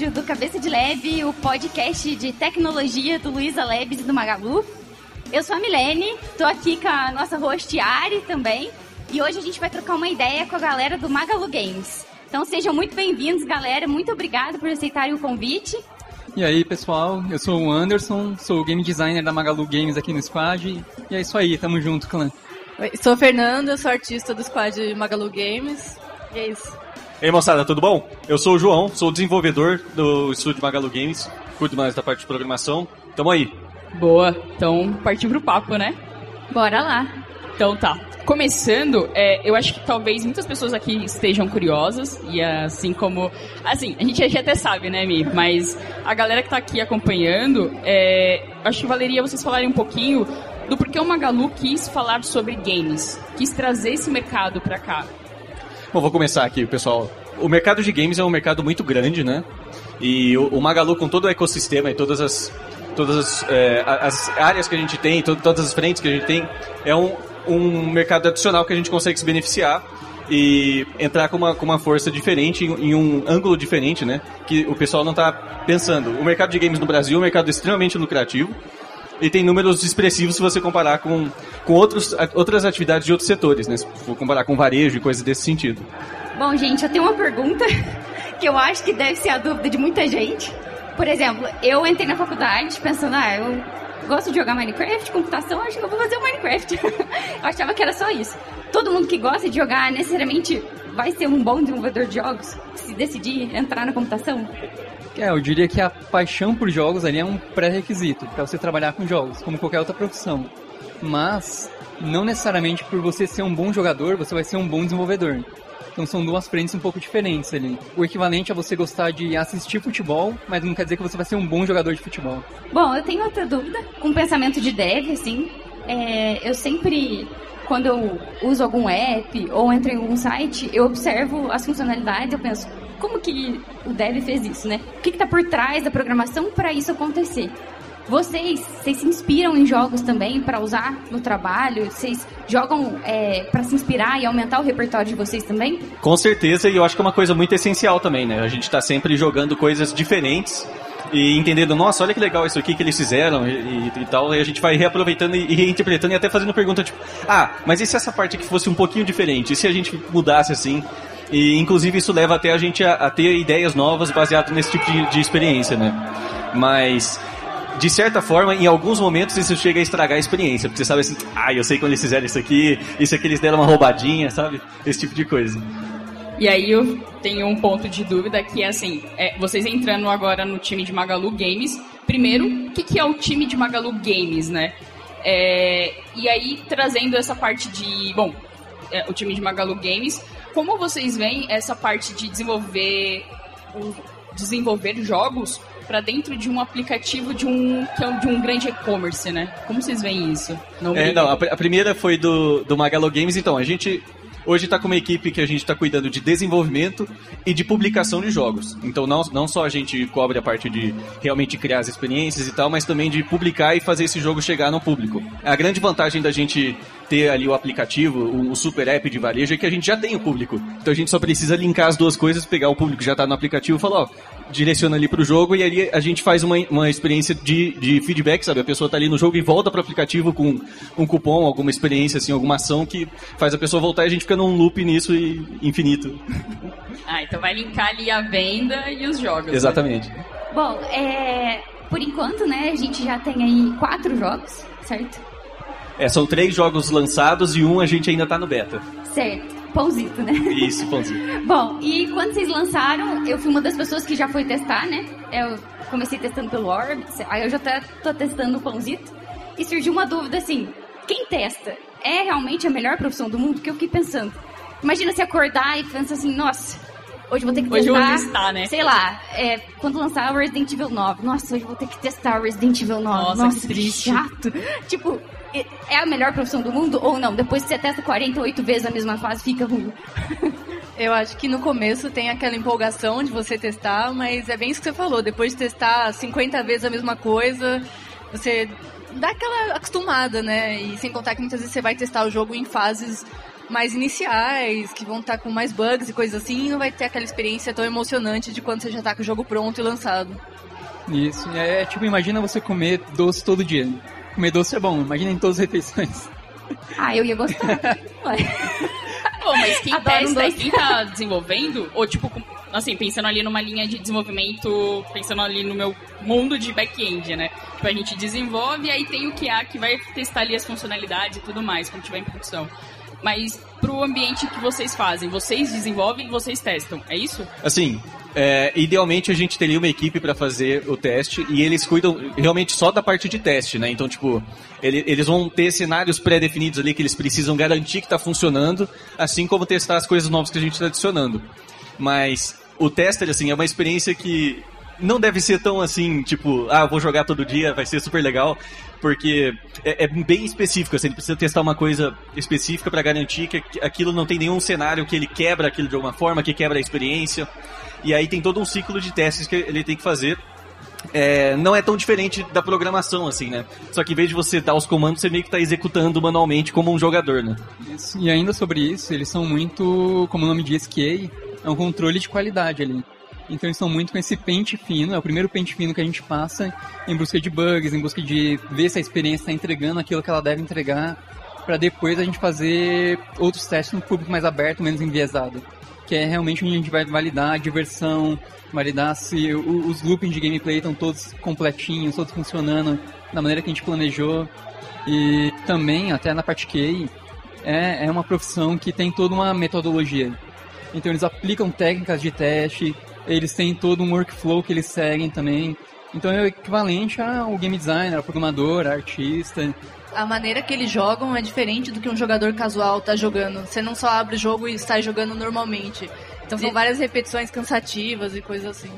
episódio do Cabeça de Lab, o podcast de tecnologia do Luiza Labs e do Magalu. Eu sou a Milene, tô aqui com a nossa host Ari também, e hoje a gente vai trocar uma ideia com a galera do Magalu Games. Então sejam muito bem-vindos, galera. Muito obrigada por aceitarem o convite. E aí, pessoal, eu sou o Anderson, sou o game designer da Magalu Games aqui no Squad. E é isso aí, tamo junto, clã. Oi, sou a Fernanda, sou artista do Squad Magalu Games. E é isso. Ei, moçada, tudo bom? Eu sou o João, sou o desenvolvedor do estúdio Magalu Games, cuido mais da parte de programação. Tamo aí. Boa, então partiu pro papo, né? Bora lá. Então tá. Começando, é, eu acho que talvez muitas pessoas aqui estejam curiosas, e assim como. Assim, a gente até sabe, né, Mi? Mas a galera que tá aqui acompanhando, é, acho que valeria vocês falarem um pouquinho do porquê o Magalu quis falar sobre games, quis trazer esse mercado pra cá. Bom, vou começar aqui, pessoal. O mercado de games é um mercado muito grande, né? E o, o Magalu, com todo o ecossistema e todas as, todas as, é, as áreas que a gente tem, to, todas as frentes que a gente tem, é um, um mercado adicional que a gente consegue se beneficiar e entrar com uma, com uma força diferente, em, em um ângulo diferente, né? Que o pessoal não está pensando. O mercado de games no Brasil é um mercado extremamente lucrativo e tem números expressivos se você comparar com, com outros, outras atividades de outros setores, né? Se for comparar com varejo e coisas desse sentido. Bom, gente, eu tenho uma pergunta que eu acho que deve ser a dúvida de muita gente. Por exemplo, eu entrei na faculdade pensando, ah, eu gosto de jogar Minecraft, computação, acho que eu vou fazer o Minecraft. eu achava que era só isso. Todo mundo que gosta de jogar necessariamente vai ser um bom desenvolvedor de jogos se decidir entrar na computação? É, eu diria que a paixão por jogos ali é um pré-requisito para você trabalhar com jogos, como qualquer outra profissão. Mas não necessariamente por você ser um bom jogador, você vai ser um bom desenvolvedor. Então são duas frentes um pouco diferentes ali. O equivalente a você gostar de assistir futebol, mas não quer dizer que você vai ser um bom jogador de futebol. Bom, eu tenho outra dúvida, com pensamento de dev, assim. É, eu sempre, quando eu uso algum app ou entro em algum site, eu observo as funcionalidades, eu penso, como que o dev fez isso, né? O que está por trás da programação para isso acontecer? Vocês, vocês se inspiram em jogos também para usar no trabalho? Vocês jogam é, para se inspirar e aumentar o repertório de vocês também? Com certeza, e eu acho que é uma coisa muito essencial também, né? A gente está sempre jogando coisas diferentes e entendendo, nossa, olha que legal isso aqui que eles fizeram e, e, e tal, e a gente vai reaproveitando e, e reinterpretando e até fazendo pergunta tipo, ah, mas e se essa parte aqui fosse um pouquinho diferente? E se a gente mudasse assim? E inclusive isso leva até a gente a, a ter ideias novas baseadas nesse tipo de, de experiência, né? Mas de certa forma, em alguns momentos isso chega a estragar a experiência, porque você sabe assim, ah, eu sei quando eles fizeram isso aqui, isso aqui eles deram uma roubadinha, sabe? Esse tipo de coisa. E aí eu tenho um ponto de dúvida que é assim, é, vocês entrando agora no time de Magalu Games, primeiro, o que, que é o time de Magalu Games, né? É, e aí trazendo essa parte de, bom, é, o time de Magalu Games, como vocês veem essa parte de desenvolver, desenvolver jogos para dentro de um aplicativo de um, de um grande e-commerce, né? Como vocês veem isso? Não, é, não a, a, primeira foi do, do Magalu Games, então, a gente hoje está com uma equipe que a gente está cuidando de desenvolvimento e de publicação de jogos. Então não, não só a gente cobre a parte de realmente criar as experiências e tal, mas também de publicar e fazer esse jogo chegar no público. A grande vantagem da gente ter ali o aplicativo, o, super app de varejo, é que a gente já tem o público. Então a gente só precisa linkar as duas coisas, pegar o público que já está no aplicativo e falar, ó, direciona ali pro jogo e ali a gente faz uma, uma experiência de, de feedback, sabe? A pessoa tá ali no jogo e volta pro aplicativo com um cupom, alguma experiência, assim, alguma ação que faz a pessoa voltar e a gente fica num loop nisso e infinito. Ah, então vai linkar ali a venda e os jogos. Né? Exatamente. Né? Bom, é, por enquanto, né, a gente já tem aí quatro jogos, certo? É, são três jogos lançados e um a gente ainda tá no beta. Certo. Pãozito, né? Isso, pãozito. Bom, e quando vocês lançaram, eu fui uma das pessoas que já foi testar, né? Eu comecei testando pelo Orbit, aí eu já tô, tô testando o pãozito. E surgiu uma dúvida assim: quem testa é realmente a melhor profissão do mundo? Que eu fiquei pensando. Imagina se acordar e pensar assim, nossa, hoje vou ter que hoje testar. Hoje testar, né? Sei lá, é, quando lançar o Resident Evil 9. Nossa, hoje vou ter que testar o Resident Evil 9. Nossa, nossa que, que chato. tipo, é a melhor profissão do mundo ou não? Depois que você testa 48 vezes a mesma fase, fica ruim. Eu acho que no começo tem aquela empolgação de você testar, mas é bem isso que você falou. Depois de testar 50 vezes a mesma coisa, você dá aquela acostumada, né? E sem contar que muitas vezes você vai testar o jogo em fases mais iniciais, que vão estar com mais bugs e coisas assim, e não vai ter aquela experiência tão emocionante de quando você já tá com o jogo pronto e lançado. Isso, é tipo, imagina você comer doce todo dia. Comer doce é bom, imagina em todas as refeições. Ah, eu ia gostar. Pô, mas quem Adoro um testa, doce. quem tá desenvolvendo, ou tipo, assim, pensando ali numa linha de desenvolvimento, pensando ali no meu mundo de back-end, né? Tipo, a gente desenvolve e aí tem o QA que vai testar ali as funcionalidades e tudo mais, quando tiver em produção. Mas pro ambiente que vocês fazem, vocês desenvolvem vocês testam, é isso? Assim, é, idealmente a gente teria uma equipe para fazer o teste e eles cuidam realmente só da parte de teste, né? Então, tipo, ele- eles vão ter cenários pré-definidos ali que eles precisam garantir que está funcionando, assim como testar as coisas novas que a gente está adicionando. Mas o tester, assim, é uma experiência que não deve ser tão assim, tipo, ah, vou jogar todo dia, vai ser super legal, porque é, é bem específico, assim, ele precisa testar uma coisa específica para garantir que aqu- aquilo não tem nenhum cenário que ele quebra aquilo de alguma forma, que quebra a experiência. E aí tem todo um ciclo de testes que ele tem que fazer. É, não é tão diferente da programação, assim, né? Só que em vez de você dar os comandos, você meio que tá executando manualmente como um jogador, né? Isso. E ainda sobre isso, eles são muito, como o nome diz, QA, é um controle de qualidade ali. Então eles são muito com esse pente fino, é o primeiro pente fino que a gente passa em busca de bugs, em busca de ver se a experiência está entregando aquilo que ela deve entregar, para depois a gente fazer outros testes no público mais aberto, menos enviesado. Que é realmente onde a gente vai validar a diversão, validar se os loopings de gameplay estão todos completinhos, todos funcionando da maneira que a gente planejou. E também, até na parte QA, é, é uma profissão que tem toda uma metodologia. Então eles aplicam técnicas de teste, eles têm todo um workflow que eles seguem também. Então é o equivalente ao game designer, ao programador, ao artista. A maneira que eles jogam é diferente do que um jogador casual tá jogando. Você não só abre o jogo e sai jogando normalmente. Então são várias repetições cansativas e coisas assim.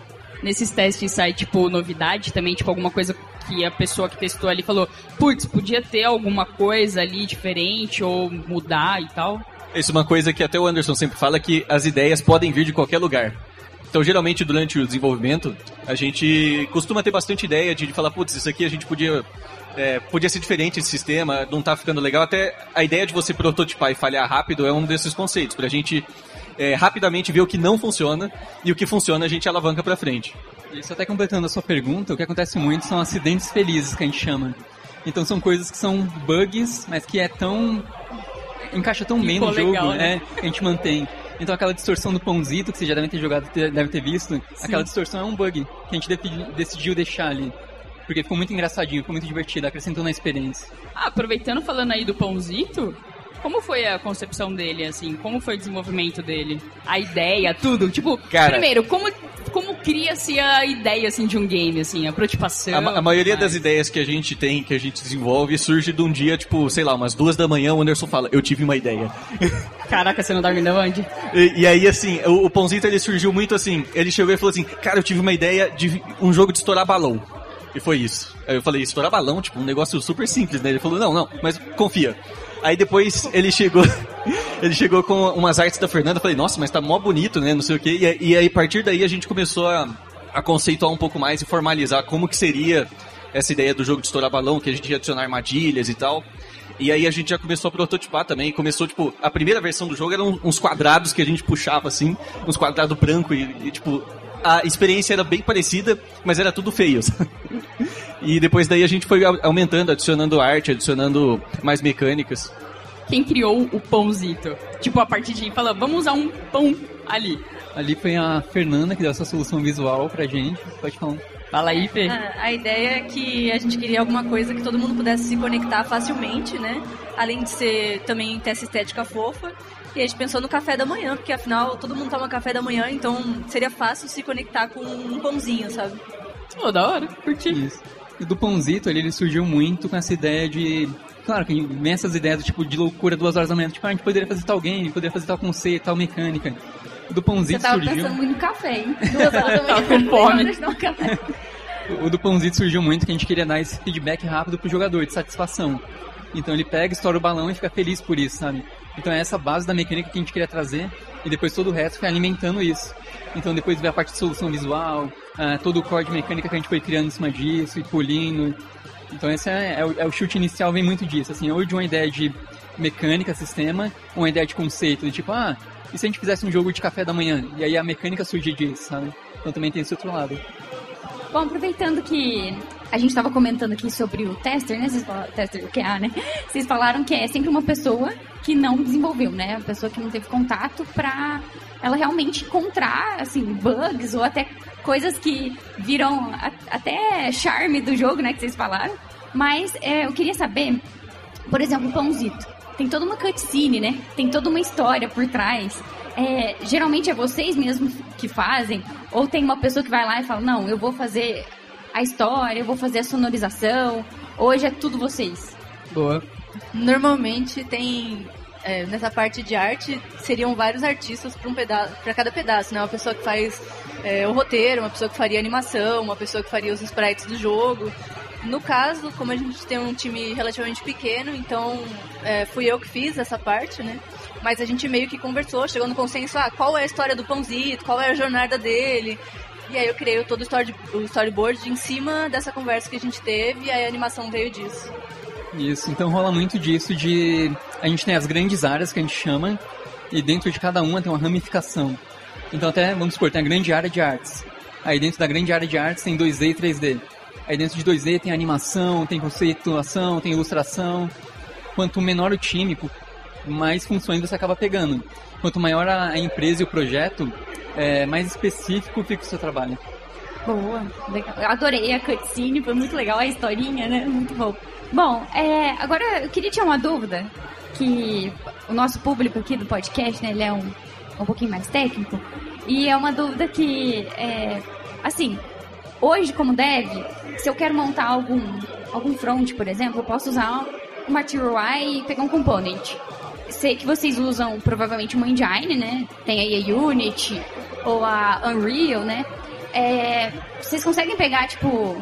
Nesses testes sai, tipo, novidade também, tipo, alguma coisa que a pessoa que testou ali falou, putz, podia ter alguma coisa ali diferente ou mudar e tal. Isso é uma coisa que até o Anderson sempre fala, que as ideias podem vir de qualquer lugar. Então, geralmente, durante o desenvolvimento, a gente costuma ter bastante ideia de, de falar, putz, isso aqui a gente podia... é, podia ser diferente esse sistema, não tá ficando legal. Até a ideia de você prototipar e falhar rápido é um desses conceitos, pra gente é, rapidamente ver o que não funciona e o que funciona a gente alavanca pra frente. Isso até completando a sua pergunta, o que acontece muito são acidentes felizes que a gente chama. Então são coisas que são bugs, mas que é tão. encaixa tão bem no jogo, legal, né? né? Que a gente mantém. Então aquela distorção do pãozito, que vocês já devem ter jogado, devem ter visto, aquela distorção é um bug que a gente decidiu deixar ali. Porque ficou muito engraçadinho, ficou muito divertido, acrescentou na experiência. Ah, aproveitando falando aí do pãozito, como foi a concepção dele, assim? Como foi o desenvolvimento dele? A ideia, tudo? Tipo, Cara- primeiro, como, como cria-se a ideia, assim, de um game, assim? A prototipação? A, a maioria mais? das ideias que a gente tem, que a gente desenvolve, surge de um dia, tipo, sei lá, umas duas da manhã, o Anderson fala, eu tive uma ideia. Caraca, você não dorme ainda onde? E, e aí, assim, o, o Pãozito, ele surgiu muito assim, ele chegou e falou assim, cara, eu tive uma ideia de um jogo de estourar balão. E foi isso. Aí eu falei, estourar balão? Tipo, um negócio super simples, né? Ele falou, não, não, mas confia. Aí depois ele chegou, ele chegou com umas artes da Fernanda, falei, nossa, mas tá mó bonito, né? Não sei o quê. E, e aí, a partir daí, a gente começou a, a conceituar um pouco mais e formalizar como que seria essa ideia do jogo de estourar balão, que a gente ia adicionar armadilhas e tal. E aí a gente já começou a prototipar também. Começou, tipo, a primeira versão do jogo eram uns quadrados que a gente puxava assim, uns quadrados branco e, e, tipo, a experiência era bem parecida, mas era tudo feio. E depois daí a gente foi au- aumentando, adicionando arte, adicionando mais mecânicas. Quem criou o pãozito? Tipo, a partir de fala, vamos usar um pão ali. Ali foi a Fernanda que deu essa solução visual pra gente. Pode falar. Fala aí, Fê. Ah, A ideia é que a gente queria alguma coisa que todo mundo pudesse se conectar facilmente, né? Além de ser também ter essa estética fofa. E a gente pensou no café da manhã, porque afinal todo mundo toma café da manhã, então seria fácil se conectar com um pãozinho, sabe? Pô, da hora, curti. Isso. Do Pãozito, ele, ele surgiu muito com essa ideia de. Claro, que vem essas ideias tipo, de loucura duas horas da manhã. Tipo, ah, a gente poderia fazer tal game, poderia fazer tal conceito, tal mecânica. O do Pãozito tava surgiu. pensando muito no café, hein? Duas horas da manhã. Tava com fome. O do Pãozito surgiu muito que a gente queria dar esse feedback rápido pro jogador, de satisfação. Então ele pega, estoura o balão e fica feliz por isso, sabe? Então é essa base da mecânica que a gente queria trazer e depois todo o resto foi alimentando isso. Então depois veio a parte de solução visual, ah, todo o core de mecânica que a gente foi criando em cima disso e polindo. Então esse é, é o, é o chute inicial, vem muito disso, assim, ou de uma ideia de mecânica, sistema, ou uma ideia de conceito, de tipo, ah, e se a gente fizesse um jogo de café da manhã? E aí a mecânica surge disso, sabe? Então também tem esse outro lado. Bom, aproveitando que a gente estava comentando aqui sobre o tester, né? Vocês falaram, tester QA, né? Vocês falaram que é sempre uma pessoa que não desenvolveu, né? Uma pessoa que não teve contato pra ela realmente encontrar, assim, bugs ou até coisas que viram a- até charme do jogo, né? Que vocês falaram. Mas é, eu queria saber, por exemplo, o Pãozito. Tem toda uma cutscene, né? Tem toda uma história por trás. É, geralmente é vocês mesmos que fazem? Ou tem uma pessoa que vai lá e fala, não, eu vou fazer a história, eu vou fazer a sonorização. Hoje é tudo vocês. Boa. Normalmente tem. É, nessa parte de arte, seriam vários artistas para um peda para cada pedaço, né? Uma pessoa que faz é, o roteiro, uma pessoa que faria animação, uma pessoa que faria os sprites do jogo. No caso, como a gente tem um time relativamente pequeno, então é, fui eu que fiz essa parte, né? Mas a gente meio que conversou, chegou no consenso, ah, qual é a história do Pãozito, qual é a jornada dele. E aí eu criei todo o storyboard em cima dessa conversa que a gente teve e aí a animação veio disso. Isso, então rola muito disso de. A gente tem as grandes áreas que a gente chama, e dentro de cada uma tem uma ramificação. Então até, vamos supor, tem a grande área de artes. Aí dentro da grande área de artes tem 2D e 3D. Aí dentro de 2D tem animação, tem conceituação, tem ilustração. Quanto menor o time, mais funções você acaba pegando. Quanto maior a empresa e o projeto, é, mais específico fica o seu trabalho. Boa, legal. Adorei a cutscene, foi muito legal a historinha, né? Muito bom. Bom, é, agora eu queria tirar uma dúvida, que o nosso público aqui do podcast, né, ele é um, um pouquinho mais técnico, e é uma dúvida que, é, assim, hoje como dev, se eu quero montar algum, algum front, por exemplo, eu posso usar uma UI e pegar um component. Sei que vocês usam provavelmente uma engine, né? Tem aí a Unity ou a Unreal, né? É, vocês conseguem pegar, tipo.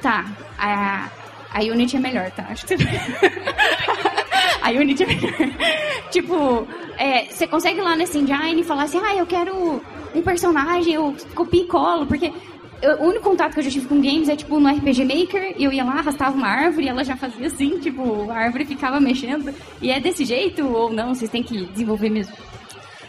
Tá, a, a Unity é melhor, tá? Acho que você. a Unity é melhor. tipo, é, você consegue lá nesse engine e falar assim: ah, eu quero um personagem, eu copio e colo, porque. o único contato que eu já tive com games é tipo no RPG Maker, eu ia lá, arrastava uma árvore e ela já fazia assim, tipo, a árvore ficava mexendo. E é desse jeito ou não? Vocês têm que desenvolver mesmo?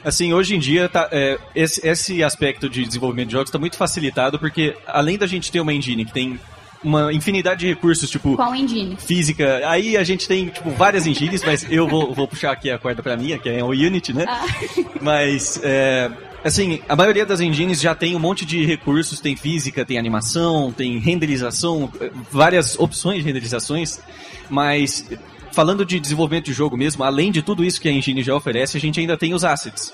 Assim, hoje em dia, tá, é, esse, esse aspecto de desenvolvimento de jogos está muito facilitado, porque além da gente ter uma engine que tem uma infinidade de recursos, tipo Qual engine? física, aí a gente tem tipo várias engines, mas eu vou, vou puxar aqui a corda pra minha, que é o Unity, né? Ah. Mas, é, assim, a maioria das engines já tem um monte de recursos, tem física, tem animação, tem renderização, várias opções de renderizações, mas falando de desenvolvimento de jogo mesmo, além de tudo isso que a engine já oferece, a gente ainda tem os assets.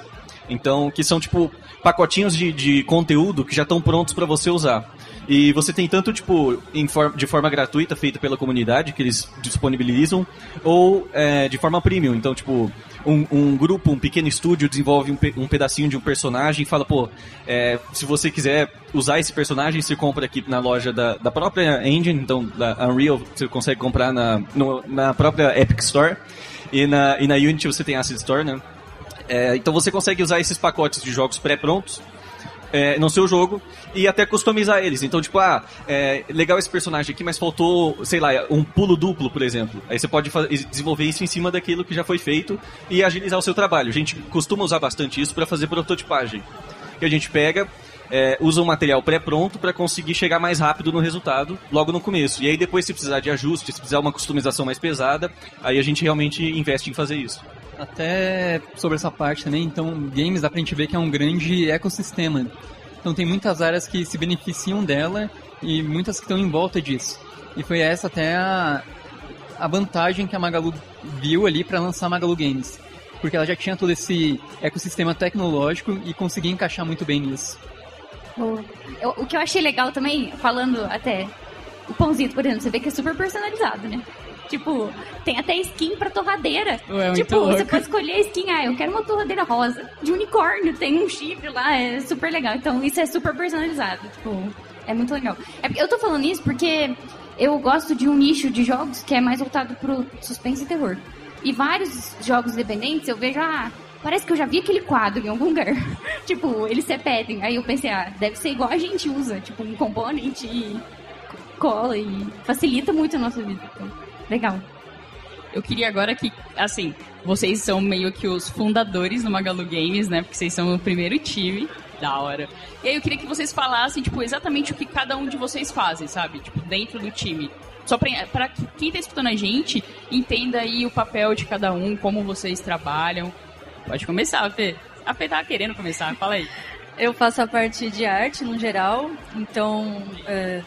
Então, que são tipo pacotinhos de, de conteúdo que já estão prontos para você usar. E você tem tanto tipo for- de forma gratuita feita pela comunidade que eles disponibilizam, ou é, de forma premium. Então, tipo, um, um grupo, um pequeno estúdio desenvolve um, um pedacinho de um personagem e fala, pô, é, se você quiser usar esse personagem, você compra aqui na loja da, da própria engine, então da Unreal, você consegue comprar na, no- na própria Epic Store. E na, e na Unity você tem Asset Store, né? É, então você consegue usar esses pacotes de jogos pré-prontos é, no seu jogo e até customizar eles. Então, tipo, ah, é, legal esse personagem aqui, mas faltou, sei lá, um pulo duplo, por exemplo. Aí você pode desenvolver isso em cima daquilo que já foi feito e agilizar o seu trabalho. A gente costuma usar bastante isso para fazer prototipagem. Que a gente pega, é, usa um material pré-pronto para conseguir chegar mais rápido no resultado logo no começo. E aí depois, se precisar de ajuste, se precisar uma customização mais pesada, aí a gente realmente investe em fazer isso. Até sobre essa parte também, então, games dá pra gente ver que é um grande ecossistema. Então tem muitas áreas que se beneficiam dela e muitas que estão em volta disso. E foi essa até a, a vantagem que a Magalu viu ali para lançar a Magalu Games. Porque ela já tinha todo esse ecossistema tecnológico e conseguia encaixar muito bem nisso. O, que eu achei legal também, falando até o pãozito, por exemplo, você vê que é super personalizado, né? Tipo, tem até skin pra torradeira. Ué, muito tipo, você louco. pode escolher a skin, ah, eu quero uma torradeira rosa, de unicórnio, tem um chifre lá, é super legal. Então, isso é super personalizado, tipo, é muito legal. É eu tô falando isso porque eu gosto de um nicho de jogos que é mais voltado pro suspense e terror. E vários jogos independentes eu vejo, ah, parece que eu já vi aquele quadro em algum lugar. tipo, eles se repetem. Aí eu pensei, ah, deve ser igual a gente usa, tipo, um componente e cola e facilita muito a nossa vida. Então, legal. Eu queria agora que, assim, vocês são meio que os fundadores do Magalu Games, né? Porque vocês são o primeiro time. Da hora. E aí eu queria que vocês falassem, tipo, exatamente o que cada um de vocês fazem, sabe? Tipo, dentro do time. Só que quem tá escutando a gente entenda aí o papel de cada um, como vocês trabalham. Pode começar, Fê. A Fê tava querendo começar, fala aí. Eu faço a parte de arte no geral, então é,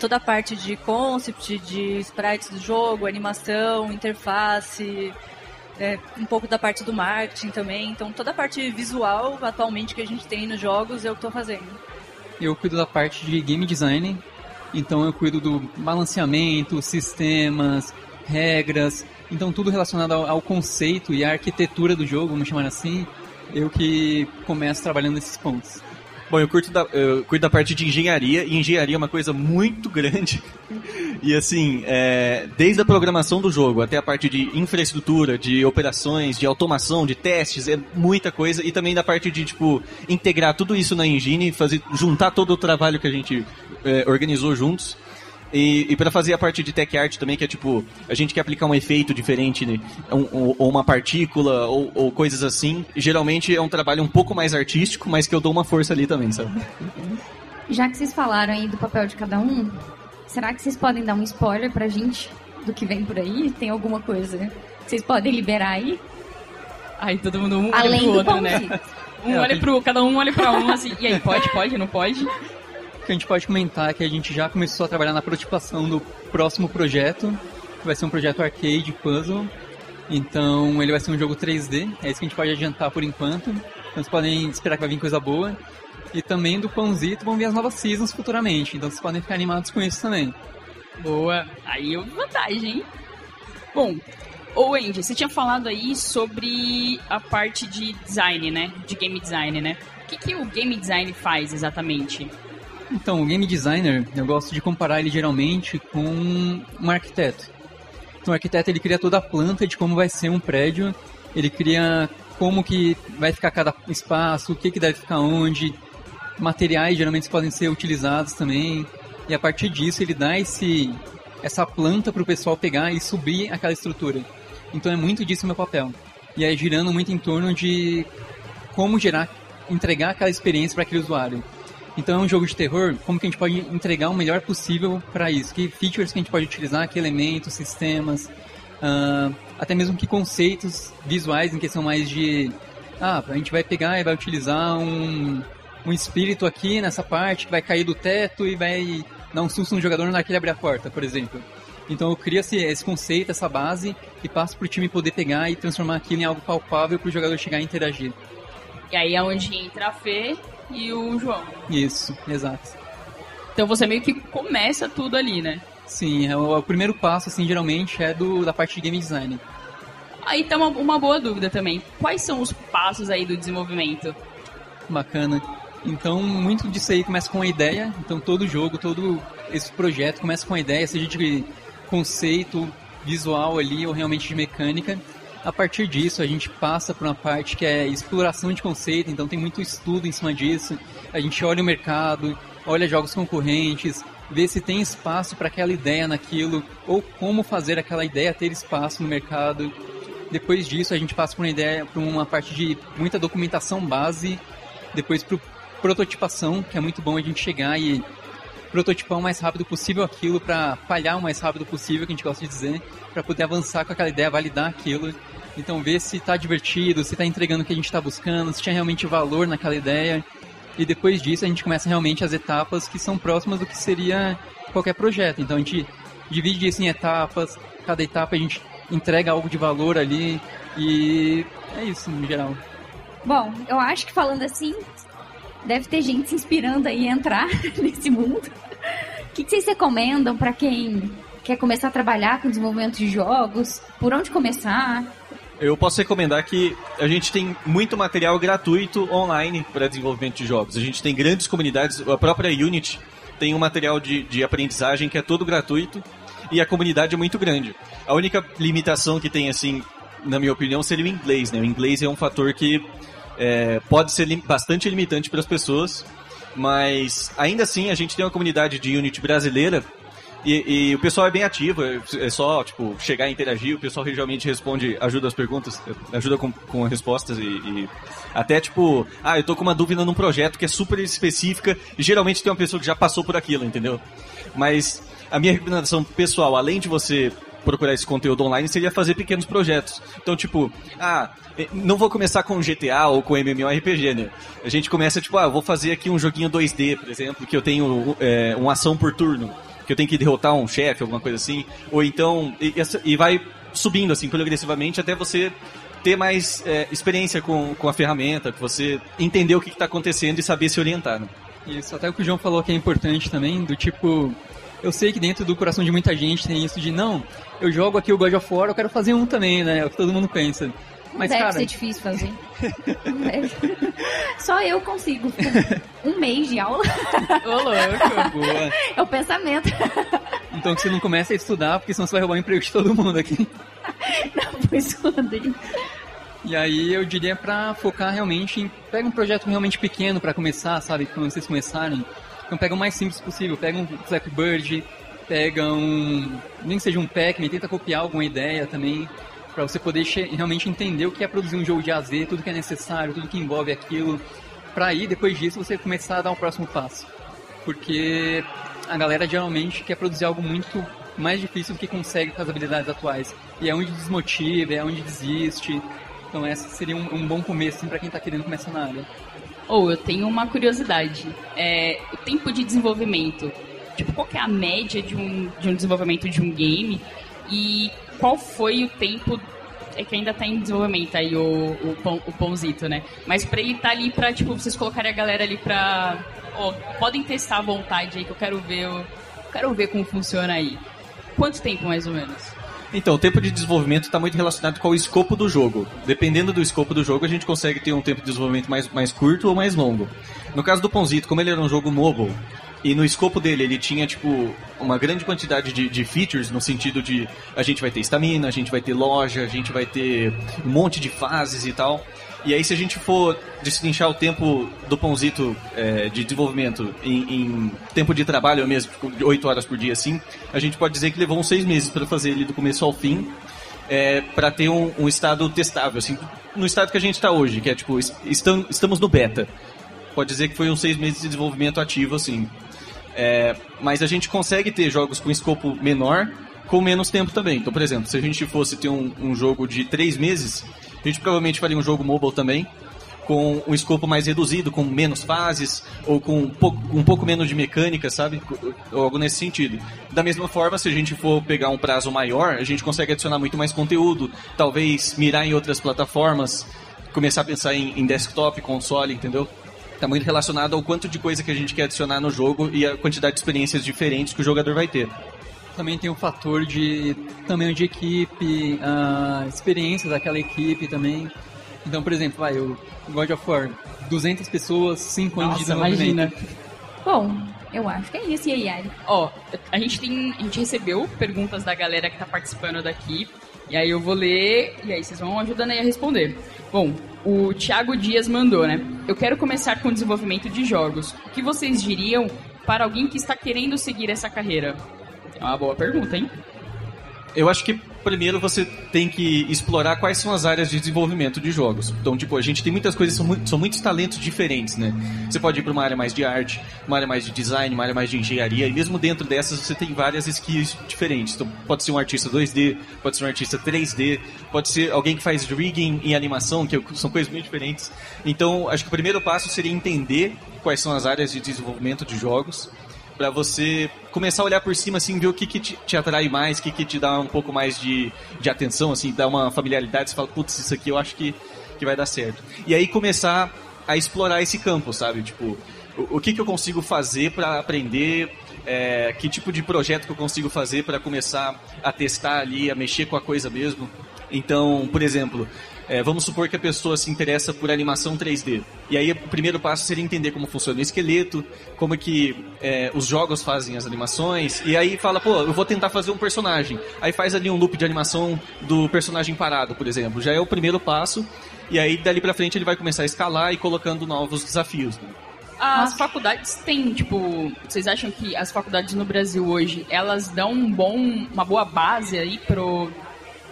toda a parte de concept, de sprites do jogo, animação, interface, é, um pouco da parte do marketing também. Então toda a parte visual atualmente que a gente tem nos jogos eu estou fazendo. Eu cuido da parte de game design, então eu cuido do balanceamento, sistemas, regras, então tudo relacionado ao, ao conceito e à arquitetura do jogo, vamos chamar assim, eu que começo trabalhando nesses pontos. Bom, eu, curto da, eu cuido da parte de engenharia, e engenharia é uma coisa muito grande. E assim, é, desde a programação do jogo até a parte de infraestrutura, de operações, de automação, de testes, é muita coisa. E também da parte de, tipo, integrar tudo isso na engine, fazer, juntar todo o trabalho que a gente é, organizou juntos e, e para fazer a parte de tech art também, que é tipo, a gente quer aplicar um efeito diferente, né? ou, ou, uma partícula, ou, ou, coisas assim. Geralmente é um trabalho um pouco mais artístico, mas que eu dou uma força ali também, sabe? Já que vocês falaram aí do papel de cada um, será que vocês podem dar um spoiler pra gente do que vem por aí? Tem alguma coisa que vocês podem liberar aí? Aí todo mundo um Além olha pro outro, né? Um olha pro, cada um olha pra um, assim, e aí, pode, pode, não pode? que a gente pode comentar é que a gente já começou a trabalhar na prototipação do próximo projeto, que vai ser um projeto arcade puzzle. Então ele vai ser um jogo 3D, é isso que a gente pode adiantar por enquanto. Então vocês podem esperar que vai vir coisa boa. E também do Pãozito vão vir as novas seasons futuramente, então vocês podem ficar animados com isso também. Boa, aí é vantagem, hein? Bom, ô Andy, você tinha falado aí sobre a parte de design, né? De game design, né? O que, que o game design faz exatamente? Então, o game designer, eu gosto de comparar ele geralmente com um arquiteto. Então, o arquiteto ele cria toda a planta de como vai ser um prédio, ele cria como que vai ficar cada espaço, o que, que deve ficar onde, materiais geralmente podem ser utilizados também, e a partir disso ele dá esse, essa planta para o pessoal pegar e subir aquela estrutura. Então é muito disso meu papel. E aí girando muito em torno de como gerar, entregar aquela experiência para aquele usuário. Então é um jogo de terror, como que a gente pode entregar o melhor possível para isso? Que features que a gente pode utilizar, que elementos, sistemas, uh, até mesmo que conceitos visuais em questão mais de... Ah, a gente vai pegar e vai utilizar um, um espírito aqui nessa parte que vai cair do teto e vai dar um susto no jogador naquele abrir a porta, por exemplo. Então crio esse, conceito, essa base e passo para o time poder pegar e transformar aquilo em algo palpável para o jogador chegar e interagir. E aí é onde entra a Fê e o João. Isso, exato. Então você meio que começa tudo ali, né? Sim, é o, o primeiro passo, assim, geralmente é do, da parte de game design. Aí tá uma, uma boa dúvida também. Quais são os passos aí do desenvolvimento? Bacana. Então, muito disso aí começa com a ideia. Então, todo jogo, todo esse projeto começa com a ideia, seja de conceito, visual ali ou realmente de mecânica. A partir disso, a gente passa para uma parte que é exploração de conceito, então tem muito estudo em cima disso. A gente olha o mercado, olha jogos concorrentes, vê se tem espaço para aquela ideia naquilo, ou como fazer aquela ideia ter espaço no mercado. Depois disso, a gente passa para uma ideia, para uma parte de muita documentação base, depois para prototipação, que é muito bom a gente chegar e prototipar o mais rápido possível aquilo para falhar o mais rápido possível, que a gente gosta de dizer, para poder avançar com aquela ideia, validar aquilo então ver se está divertido, se está entregando o que a gente está buscando, se tinha realmente valor naquela ideia. E depois disso a gente começa realmente as etapas que são próximas do que seria qualquer projeto. Então a gente divide isso em etapas, cada etapa a gente entrega algo de valor ali e é isso no geral. Bom, eu acho que falando assim, deve ter gente se inspirando aí a entrar nesse mundo. O que, vocês recomendam para quem quer começar a trabalhar com desenvolvimento de jogos? Por onde começar? Eu posso recomendar que a gente tem muito material gratuito online para desenvolvimento de jogos. A gente tem grandes comunidades, a própria Unity tem um material de, de aprendizagem que é todo gratuito e a comunidade é muito grande. A única limitação que tem, assim, na minha opinião, seria o inglês. Né? O inglês é um fator que é, pode ser bastante limitante para as pessoas, mas ainda assim a gente tem uma comunidade de Unity brasileira E, e o pessoal é bem ativo, é só, tipo, chegar e interagir, o pessoal realmente responde, ajuda as perguntas, ajuda com, com respostas e, e até, tipo, ah, eu tô com uma dúvida num projeto que é super específica e geralmente tem uma pessoa que já passou por aquilo, entendeu? Mas a minha recomendação pessoal, além de você procurar esse conteúdo online, seria fazer pequenos projetos. Então, tipo, ah, eh, não vou começar com GTA ou com MMORPG, né? A gente começa, tipo, ah, vou fazer aqui um joguinho 2D, por exemplo, que eu tenho é, uma ação por turno, que eu tenho que derrotar um chefe, alguma coisa assim. Ou então, e, e vai subindo, assim, progressivamente, até você ter mais é, experiência com, com a ferramenta, que você entender o que está acontecendo e saber se orientar, né? Isso, até o que o João falou que é importante também, do tipo, eu sei que dentro do coração de muita gente tem isso de, não, eu jogo aqui o God of War, eu quero fazer um também, né? É o que todo mundo pensa. Mas, Deve cara, ser difícil fazer. Só eu consigo. Um mês de aula Ô, louco. boa. é o pensamento. Então que você não comece a estudar, porque senão você vai roubar o emprego de todo mundo aqui. Não, foi esconder. E aí eu diria pra focar realmente em. Pega um projeto realmente pequeno pra começar, sabe? Quando vocês começarem. Então pega o mais simples possível. Pega um Flappy Bird, pega um. Nem que seja um Pac-Man, tenta copiar alguma ideia também. Pra você poder realmente entender o que é produzir um jogo de AZ, tudo que é necessário, tudo que envolve aquilo. Pra aí, depois disso, você começar a dar o próximo passo. Porque a galera geralmente quer produzir algo muito mais difícil do que consegue com as habilidades atuais. E é onde desmotiva, é onde desiste. Então esse seria um, um bom começo assim, para quem tá querendo começar na área. Ou eu tenho uma curiosidade. É, o tempo de desenvolvimento. Tipo, qual é a média de um, de um desenvolvimento de um game? E qual foi o tempo. É que ainda tá em desenvolvimento aí o, o, pão, o pãozito, né? Mas pra ele tá ali pra, tipo, vocês colocarem a galera ali pra. Ó, podem testar à vontade aí que eu quero ver. o- quero ver como funciona aí. Quanto tempo mais ou menos? Então, o tempo de desenvolvimento está muito relacionado com o escopo do jogo. Dependendo do escopo do jogo, a gente consegue ter um tempo de desenvolvimento mais, mais curto ou mais longo. No caso do Pãozito, como ele era um jogo mobile, e no escopo dele ele tinha, tipo, uma grande quantidade de, de features, no sentido de a gente vai ter estamina, a gente vai ter loja, a gente vai ter um monte de fases e tal. E aí, se a gente for destrinchar o tempo do Pãozito é, de desenvolvimento em, em tempo de trabalho mesmo, tipo, de 8 horas por dia assim, a gente pode dizer que levou uns 6 meses para fazer ele do começo ao fim, é, para ter um, um estado testável, assim, no estado que a gente está hoje, que é tipo, est- estam- estamos no beta. Pode dizer que foi uns 6 meses de desenvolvimento ativo, assim. É, mas a gente consegue ter jogos com escopo menor com menos tempo também. Então, por exemplo, se a gente fosse ter um, um jogo de três meses, a gente provavelmente faria um jogo mobile também, com um escopo mais reduzido, com menos fases, ou com um pouco, um pouco menos de mecânica, sabe? Ou algo nesse sentido. Da mesma forma, se a gente for pegar um prazo maior, a gente consegue adicionar muito mais conteúdo, talvez mirar em outras plataformas, começar a pensar em, em desktop, console, entendeu? Está muito relacionado ao quanto de coisa que a gente quer adicionar no jogo e a quantidade de experiências diferentes que o jogador vai ter. Também tem o fator de tamanho de equipe, a experiência daquela equipe também. Então, por exemplo, vai, o God of War, 200 pessoas, 5 anos de desenvolvimento. imagina. Bom, eu acho que é isso. E aí, Yari? Ó, a gente tem. A gente recebeu perguntas da galera que tá participando daqui. E aí eu vou ler, e aí vocês vão ajudando aí a responder. Bom, o Thiago Dias mandou, né? Eu quero começar com o desenvolvimento de jogos. O que vocês diriam para alguém que está querendo seguir essa carreira? É uma boa pergunta, hein? Eu acho que primeiro você tem que explorar quais são as áreas de desenvolvimento de jogos. Então, tipo, a gente tem muitas coisas, são, muito- são muitos talentos diferentes, né? Você pode ir para uma área mais de arte, uma área mais de design, uma área mais de engenharia, e mesmo dentro dessas você tem várias skills diferentes. Então, pode ser um artista 2D, pode ser um artista 3D, pode ser alguém que faz rigging em animação, que são coisas muito diferentes. Então, acho que o primeiro passo seria entender quais são as áreas de desenvolvimento de jogos Pra você começar a olhar por cima, assim, ver o que, que te, te atrai mais, o que, que te dá um pouco mais de, de atenção, assim, dá uma familiaridade, você fala, putz, isso aqui eu acho que, que vai dar certo. E aí começar a explorar esse campo, sabe? Tipo, o, o que, que eu consigo fazer para aprender, é, que tipo de projeto que eu consigo fazer para começar a testar ali, a mexer com a coisa mesmo. Então, por exemplo, é, vamos supor que a pessoa se interessa por animação 3D. E aí o primeiro passo seria entender como funciona o esqueleto, como é que é, os jogos fazem as animações. E aí fala, pô, eu vou tentar fazer um personagem. Aí faz ali um loop de animação do personagem parado, por exemplo. Já é o primeiro passo. E aí dali pra frente ele vai começar a escalar e colocando novos desafios. né? As faculdades têm, tipo, vocês acham que as faculdades no Brasil hoje, elas dão um bom, uma boa base aí pro,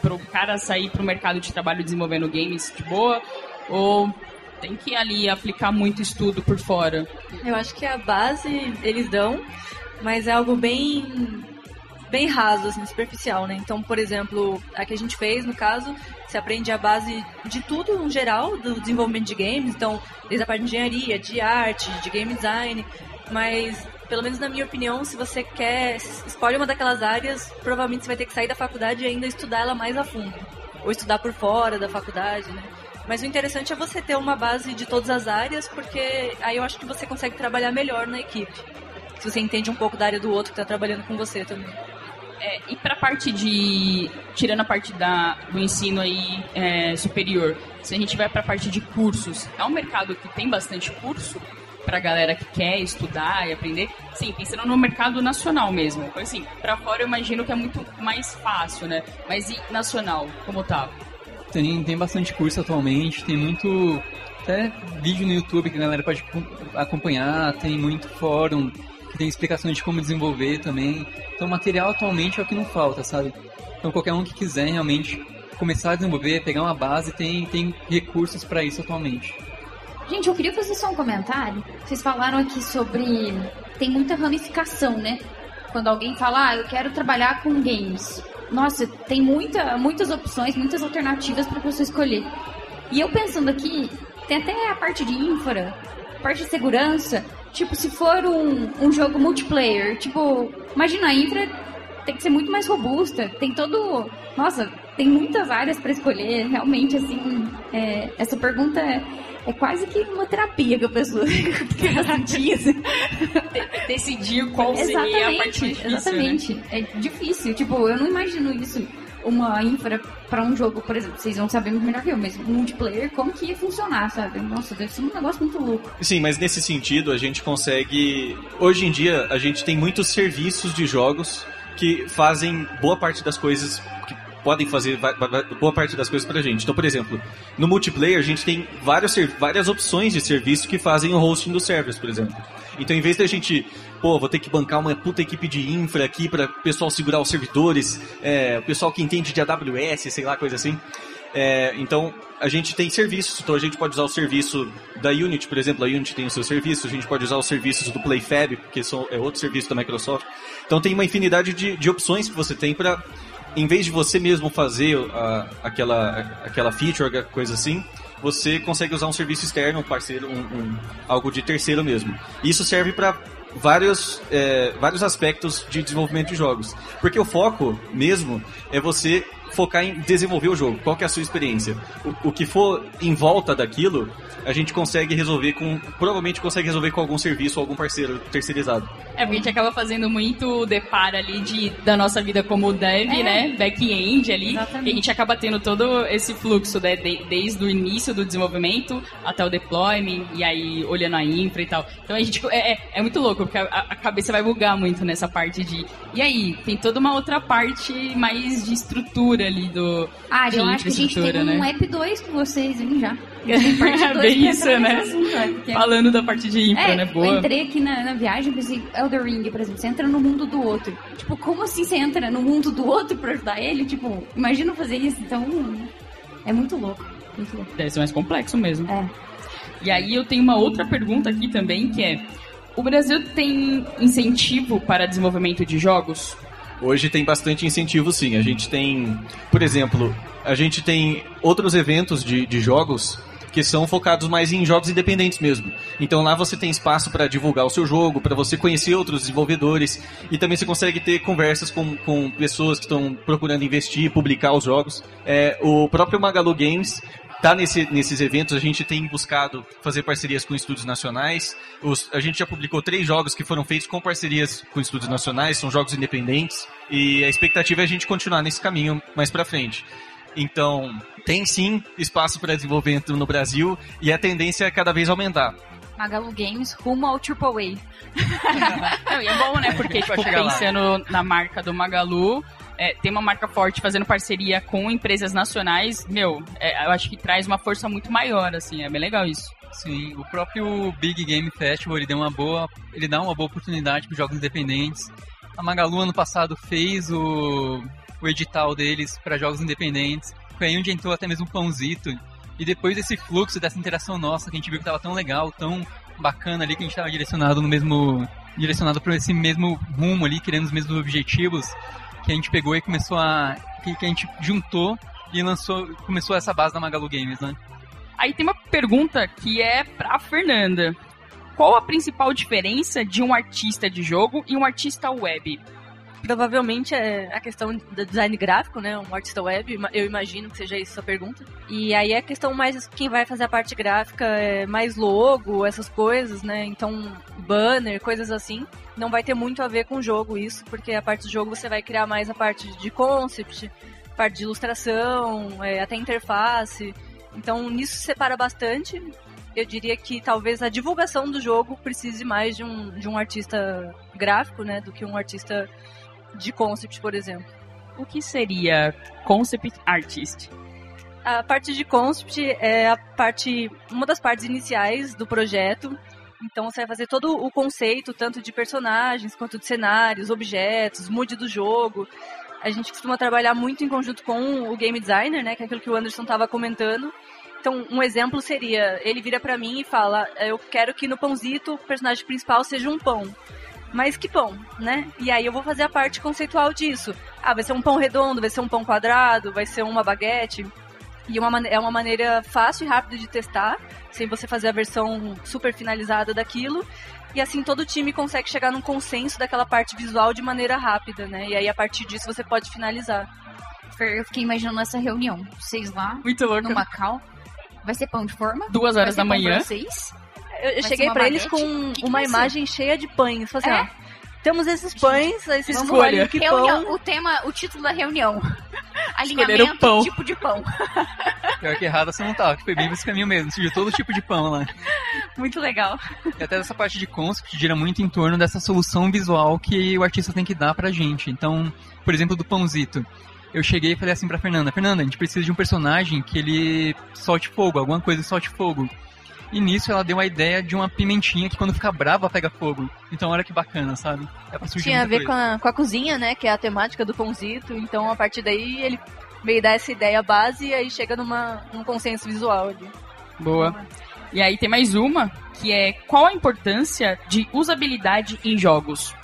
pro cara sair pro mercado de trabalho desenvolvendo games de boa? Ou tem que ali aplicar muito estudo por fora? Eu acho que a base eles dão, mas é algo bem bem raso, assim, superficial, né? Então, por exemplo, a que a gente fez, no caso, se aprende a base de tudo no geral do desenvolvimento de games, então, desde a parte de engenharia, de arte, de game design, mas pelo menos na minha opinião, se você quer escolhe uma daquelas áreas, provavelmente você vai ter que sair da faculdade e ainda estudar ela mais a fundo, ou estudar por fora da faculdade, né? Mas o interessante é você ter uma base de todas as áreas, porque aí eu acho que você consegue trabalhar melhor na equipe. Se você entende um pouco da área do outro que está trabalhando com você também. É, e para a parte de. Tirando a parte da, do ensino aí é, superior, se a gente vai para a parte de cursos, é um mercado que tem bastante curso para galera que quer estudar e aprender? Sim, pensando no mercado nacional mesmo. Assim, para fora eu imagino que é muito mais fácil, né? Mas e nacional, como tá? Tem, tem bastante curso atualmente, tem muito. Até vídeo no YouTube que a galera pode acompanhar, tem muito fórum que tem explicações de como desenvolver também. Então, material atualmente é o que não falta, sabe? Então, qualquer um que quiser realmente começar a desenvolver, pegar uma base, tem, tem recursos para isso atualmente. Gente, eu queria fazer só um comentário. Vocês falaram aqui sobre. Tem muita ramificação, né? Quando alguém fala, ah, eu quero trabalhar com games. Nossa, tem muita, muitas opções, muitas alternativas para você escolher. E eu pensando aqui, tem até a parte de infra, parte de segurança. Tipo, se for um, um jogo multiplayer, tipo, imagina a infra tem que ser muito mais robusta. Tem todo. Nossa, tem muitas áreas para escolher. Realmente, assim, é, essa pergunta é, é, quase que uma terapia que a pessoa assim. decidir qual exatamente, seria a parte difícil, Exatamente. Né? É difícil. Tipo, eu não imagino isso uma infra para um jogo, por exemplo, vocês vão saber muito melhor que eu, mas multiplayer, como que ia funcionar, sabe? Nossa, deve ser um negócio muito louco. Sim, mas nesse sentido a gente consegue. Hoje em dia a gente tem muitos serviços de jogos que fazem boa parte das coisas que podem fazer boa parte das coisas pra gente. Então, por exemplo, no multiplayer a gente tem várias, várias opções de serviço que fazem o hosting dos servers, por exemplo. Então, em vez da gente, pô, vou ter que bancar uma puta equipe de infra aqui para o pessoal segurar os servidores, é, o pessoal que entende de AWS, sei lá, coisa assim. É, então, a gente tem serviços, então a gente pode usar o serviço da Unity, por exemplo, a Unity tem o seu serviço, a gente pode usar os serviços do PlayFab, que são, é outro serviço da Microsoft. Então tem uma infinidade de, de opções que você tem para, em vez de você mesmo fazer a, aquela, aquela feature, coisa assim, você consegue usar um serviço externo, um parceiro, um, um algo de terceiro mesmo. Isso serve para vários, é, vários aspectos de desenvolvimento de jogos. Porque o foco mesmo é você focar em desenvolver o jogo. Qual que é a sua experiência? O, o que for em volta daquilo, a gente consegue resolver com. Provavelmente consegue resolver com algum serviço ou algum parceiro terceirizado. É, porque a gente acaba fazendo muito deparo ali de, da nossa vida como dev, é. né? Back-end ali. Exatamente. E a gente acaba tendo todo esse fluxo, né? De, desde o início do desenvolvimento até o deployment, e aí olhando a infra e tal. Então a gente. É, é, é muito louco, porque a, a, cabeça vai bugar muito nessa parte de. E aí, tem toda uma outra parte mais de estrutura ali do. Ah, eu acho que a gente tem né? um app 2 com vocês, hein, já. É bem isso, né? Assunto, Falando da parte de infra, é, né? Boa. Eu entrei aqui na, na viagem, pensei, Elder Ring, por exemplo, você entra no mundo do outro. Tipo, como assim você entra no mundo do outro pra ajudar ele? Tipo, imagina fazer isso. Então, é muito louco. Muito louco. Deve ser mais complexo mesmo. É. E aí eu tenho uma outra pergunta aqui também, que é... O Brasil tem incentivo para desenvolvimento de jogos? Hoje tem bastante incentivo, sim. A gente tem, por exemplo, a gente tem outros eventos de, de jogos que são focados mais em jogos independentes mesmo. Então lá você tem espaço para divulgar o seu jogo, para você conhecer outros desenvolvedores e também você consegue ter conversas com, com pessoas que estão procurando investir, publicar os jogos. É, o próprio Magalu Games tá nesse, nesses eventos, a gente tem buscado fazer parcerias com estúdios nacionais. Os, a gente já publicou três jogos que foram feitos com parcerias com estúdios nacionais, são jogos independentes. E a expectativa é a gente continuar nesse caminho mais para frente. Então, tem sim espaço para desenvolvimento no Brasil e a tendência é cada vez aumentar. Magalu Games rumo ao AAA. Não, e é bom, né? Porque, tipo, pensando na marca do Magalu, é, tem uma marca forte fazendo parceria com empresas nacionais, meu, é, eu acho que traz uma força muito maior, assim, é bem legal isso. Sim, o próprio Big Game Festival ele deu uma boa, ele dá uma boa oportunidade para jogos independentes. A Magalu ano passado fez o, o edital deles para jogos independentes. Foi aí onde entrou até mesmo o Pãozito. E depois desse fluxo, dessa interação nossa, que a gente viu que estava tão legal, tão bacana ali, que a gente estava direcionado no mesmo direcionado para esse mesmo rumo ali, querendo os mesmos objetivos, que a gente pegou e começou a que, que a gente juntou e lançou, começou essa base da Magalu Games, né? Aí tem uma pergunta que é pra Fernanda. Qual a principal diferença de um artista de jogo e um artista web? Provavelmente é a questão do design gráfico, né? Um artista web, eu imagino que seja isso a pergunta. E aí a questão mais quem vai fazer a parte gráfica é mais logo, essas coisas, né? Então, banner, coisas assim. Não vai ter muito a ver com o jogo isso, porque a parte do jogo você vai criar mais a parte de concept, parte de ilustração, é, até interface. Então, nisso separa bastante. Eu diria que talvez a divulgação do jogo precise mais de um, de um artista gráfico, né, do que um artista de concept, por exemplo. O que seria concept artist? A parte de concept é a parte, uma das partes iniciais do projeto. Então você vai fazer todo o conceito, tanto de personagens quanto de cenários, objetos, mood do jogo. A gente costuma trabalhar muito em conjunto com o game designer, né, que é aquilo que o Anderson estava comentando. Então, um exemplo seria, ele vira para mim e fala: "Eu quero que no pãozito o personagem principal seja um pão". Mas que pão, né? E aí eu vou fazer a parte conceitual disso. Ah, vai ser um pão redondo, vai ser um pão quadrado, vai ser uma baguete. E uma, é uma maneira fácil e rápida de testar, sem você fazer a versão super finalizada daquilo. E assim todo time consegue chegar num consenso daquela parte visual de maneira rápida, né? E aí a partir disso você pode finalizar. Eu fiquei imaginando essa reunião. Vocês lá, Muito louco. no Macau. Vai ser pão de forma? Duas Vai horas ser da pão manhã. pra vocês? Eu, cheguei uma pra eles com Que que uma vai ser? imagem cheia de pães. Falei assim, É? temos esses pães, vocês Escolha. que Reunião, pão. o tema, o título da reunião. Alinhamento, pão. tipo de pão. Pior que errado você não tava, que foi bem esse caminho mesmo. Surgiu todo tipo de pão lá. Muito legal. E até essa parte de concept gira muito em torno dessa solução visual que o artista tem que dar pra gente. Então, por exemplo, do pãozito. Eu cheguei e falei assim pra Fernanda, Fernanda, a gente precisa de um personagem que ele solte fogo, alguma coisa que solte fogo. E nisso ela deu a ideia de uma pimentinha que quando fica brava pega fogo. Então olha que bacana, sabe? É pra surgir Tinha a ver com a, com a cozinha, né? Que é a temática do pãozito. Então, a partir daí, ele veio dar essa ideia base e aí chega numa, num consenso visual ali. Boa. E aí tem mais uma, que é qual a importância de usabilidade em jogos?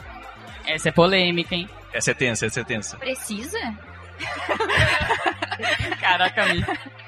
Essa é polêmica, hein? Essa é tensa, essa é tensa. Precisa? Caraca, Mi.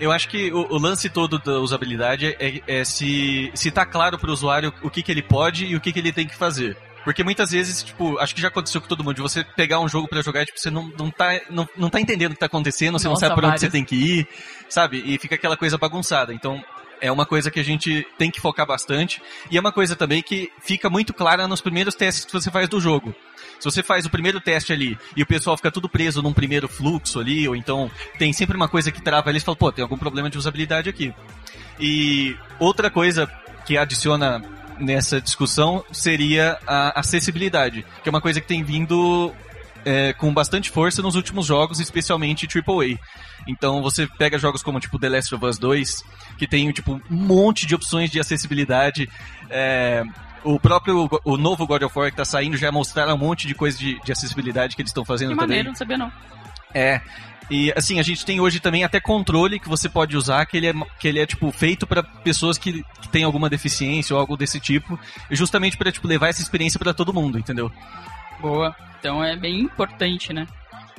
Eu acho que o, o lance todo da usabilidade é, é se, se tá claro pro usuário o que, que ele pode e o que, que ele tem que fazer. Porque muitas vezes, tipo, acho que já aconteceu com todo mundo, de você pegar um jogo pra jogar e tipo, você não, não, tá, não, não tá entendendo o que tá acontecendo, você não Nossa, sabe por onde vários. você tem que ir, sabe? E fica aquela coisa bagunçada. Então, é uma coisa que a gente tem que focar bastante. E é uma coisa também que fica muito clara nos primeiros testes que você faz do jogo. Se você faz o primeiro teste ali e o pessoal fica tudo preso num primeiro fluxo ali, ou então tem sempre uma coisa que trava ali e fala, pô, tem algum problema de usabilidade aqui. E outra coisa que adiciona nessa discussão seria a acessibilidade, que é uma coisa que tem vindo é, com bastante força nos últimos jogos, especialmente AAA. Então você pega jogos como tipo The Last of Us 2, que tem tipo um monte de opções de acessibilidade. é, o próprio o novo God of War que tá saindo já mostraram um monte de coisa de, de acessibilidade que eles estão fazendo Que também. maneiro, não sabia não. É. E assim, a gente tem hoje também até controle que você pode usar, que ele é, que ele é tipo feito para pessoas que, que têm alguma deficiência ou algo desse tipo, justamente para tipo levar essa experiência para todo mundo, entendeu? Boa. Então é bem importante, né?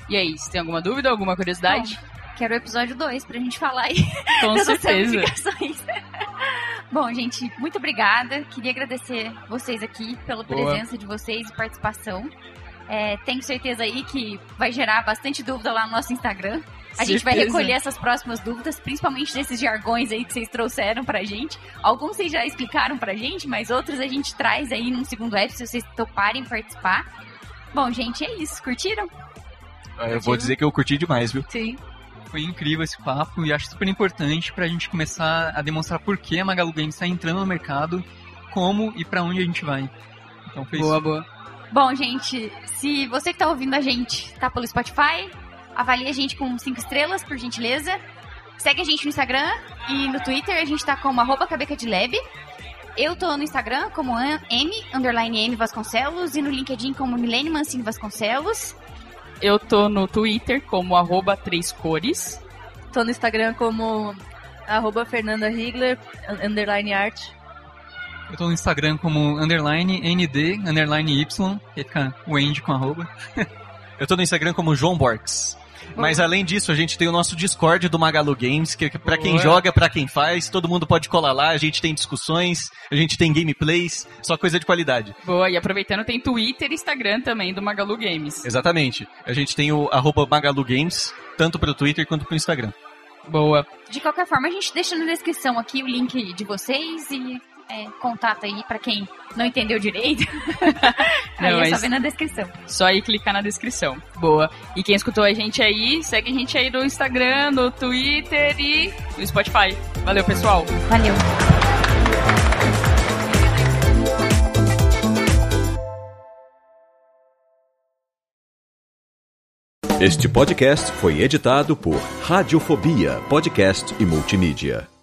E aí, você tem alguma dúvida, alguma curiosidade? Quero o episódio 2 pra gente falar aí Com certeza. Bom, gente, muito obrigada. Queria agradecer vocês aqui pela Boa. presença de vocês e participação. É, tenho certeza aí que vai gerar bastante dúvida lá no nosso Instagram. A gente vai Certeza. recolher essas próximas dúvidas, principalmente desses jargões aí que vocês trouxeram pra gente. Alguns vocês já explicaram pra gente, mas outros a gente traz aí num segundo app, se vocês toparem participar. Bom, gente, é isso. Curtiram? Eu vou dizer que eu curti demais, viu? Sim. Foi incrível esse papo e acho super importante pra gente começar a demonstrar por que a Magalu Games está entrando no mercado, como e pra onde a gente vai. Então foi Boa, isso. boa. Bom, gente, se você que tá ouvindo a gente tá pelo Spotify, avalie a gente com cinco estrelas, por gentileza. Segue a gente no Instagram e no Twitter, a gente tá como arroba cabeca de lab. Eu tô no Instagram como M, underline M Vasconcelos, e no LinkedIn como Milene Mancini Vasconcelos. Eu tô no Twitter como arroba três cores. Tô no Instagram como arroba Fernanda Higler, underline art. Eu tô no Instagram como underline ND, underline Y, que fica o end com arroba. Eu tô no Instagram como João Borges. Mas além disso, a gente tem o nosso Discord do Magalu Games, que é pra quem joga, pra quem faz, todo mundo pode colar lá, a gente tem discussões, a gente tem gameplays, só coisa de qualidade. Boa, e aproveitando, tem Twitter e Instagram também do Magalu Games. Exatamente. A gente tem o arroba Magalu Games, tanto pro Twitter quanto pro Instagram. Boa. De qualquer forma, a gente deixa na descrição aqui o link de vocês e é, contato aí pra quem não entendeu direito. aí Não, é só ver na descrição. Só aí clicar na descrição. Boa. E quem escutou a gente aí, segue a gente aí no Instagram, no Twitter e no Spotify. Valeu, pessoal. Valeu. Este podcast foi editado por Radiofobia, podcast e multimídia.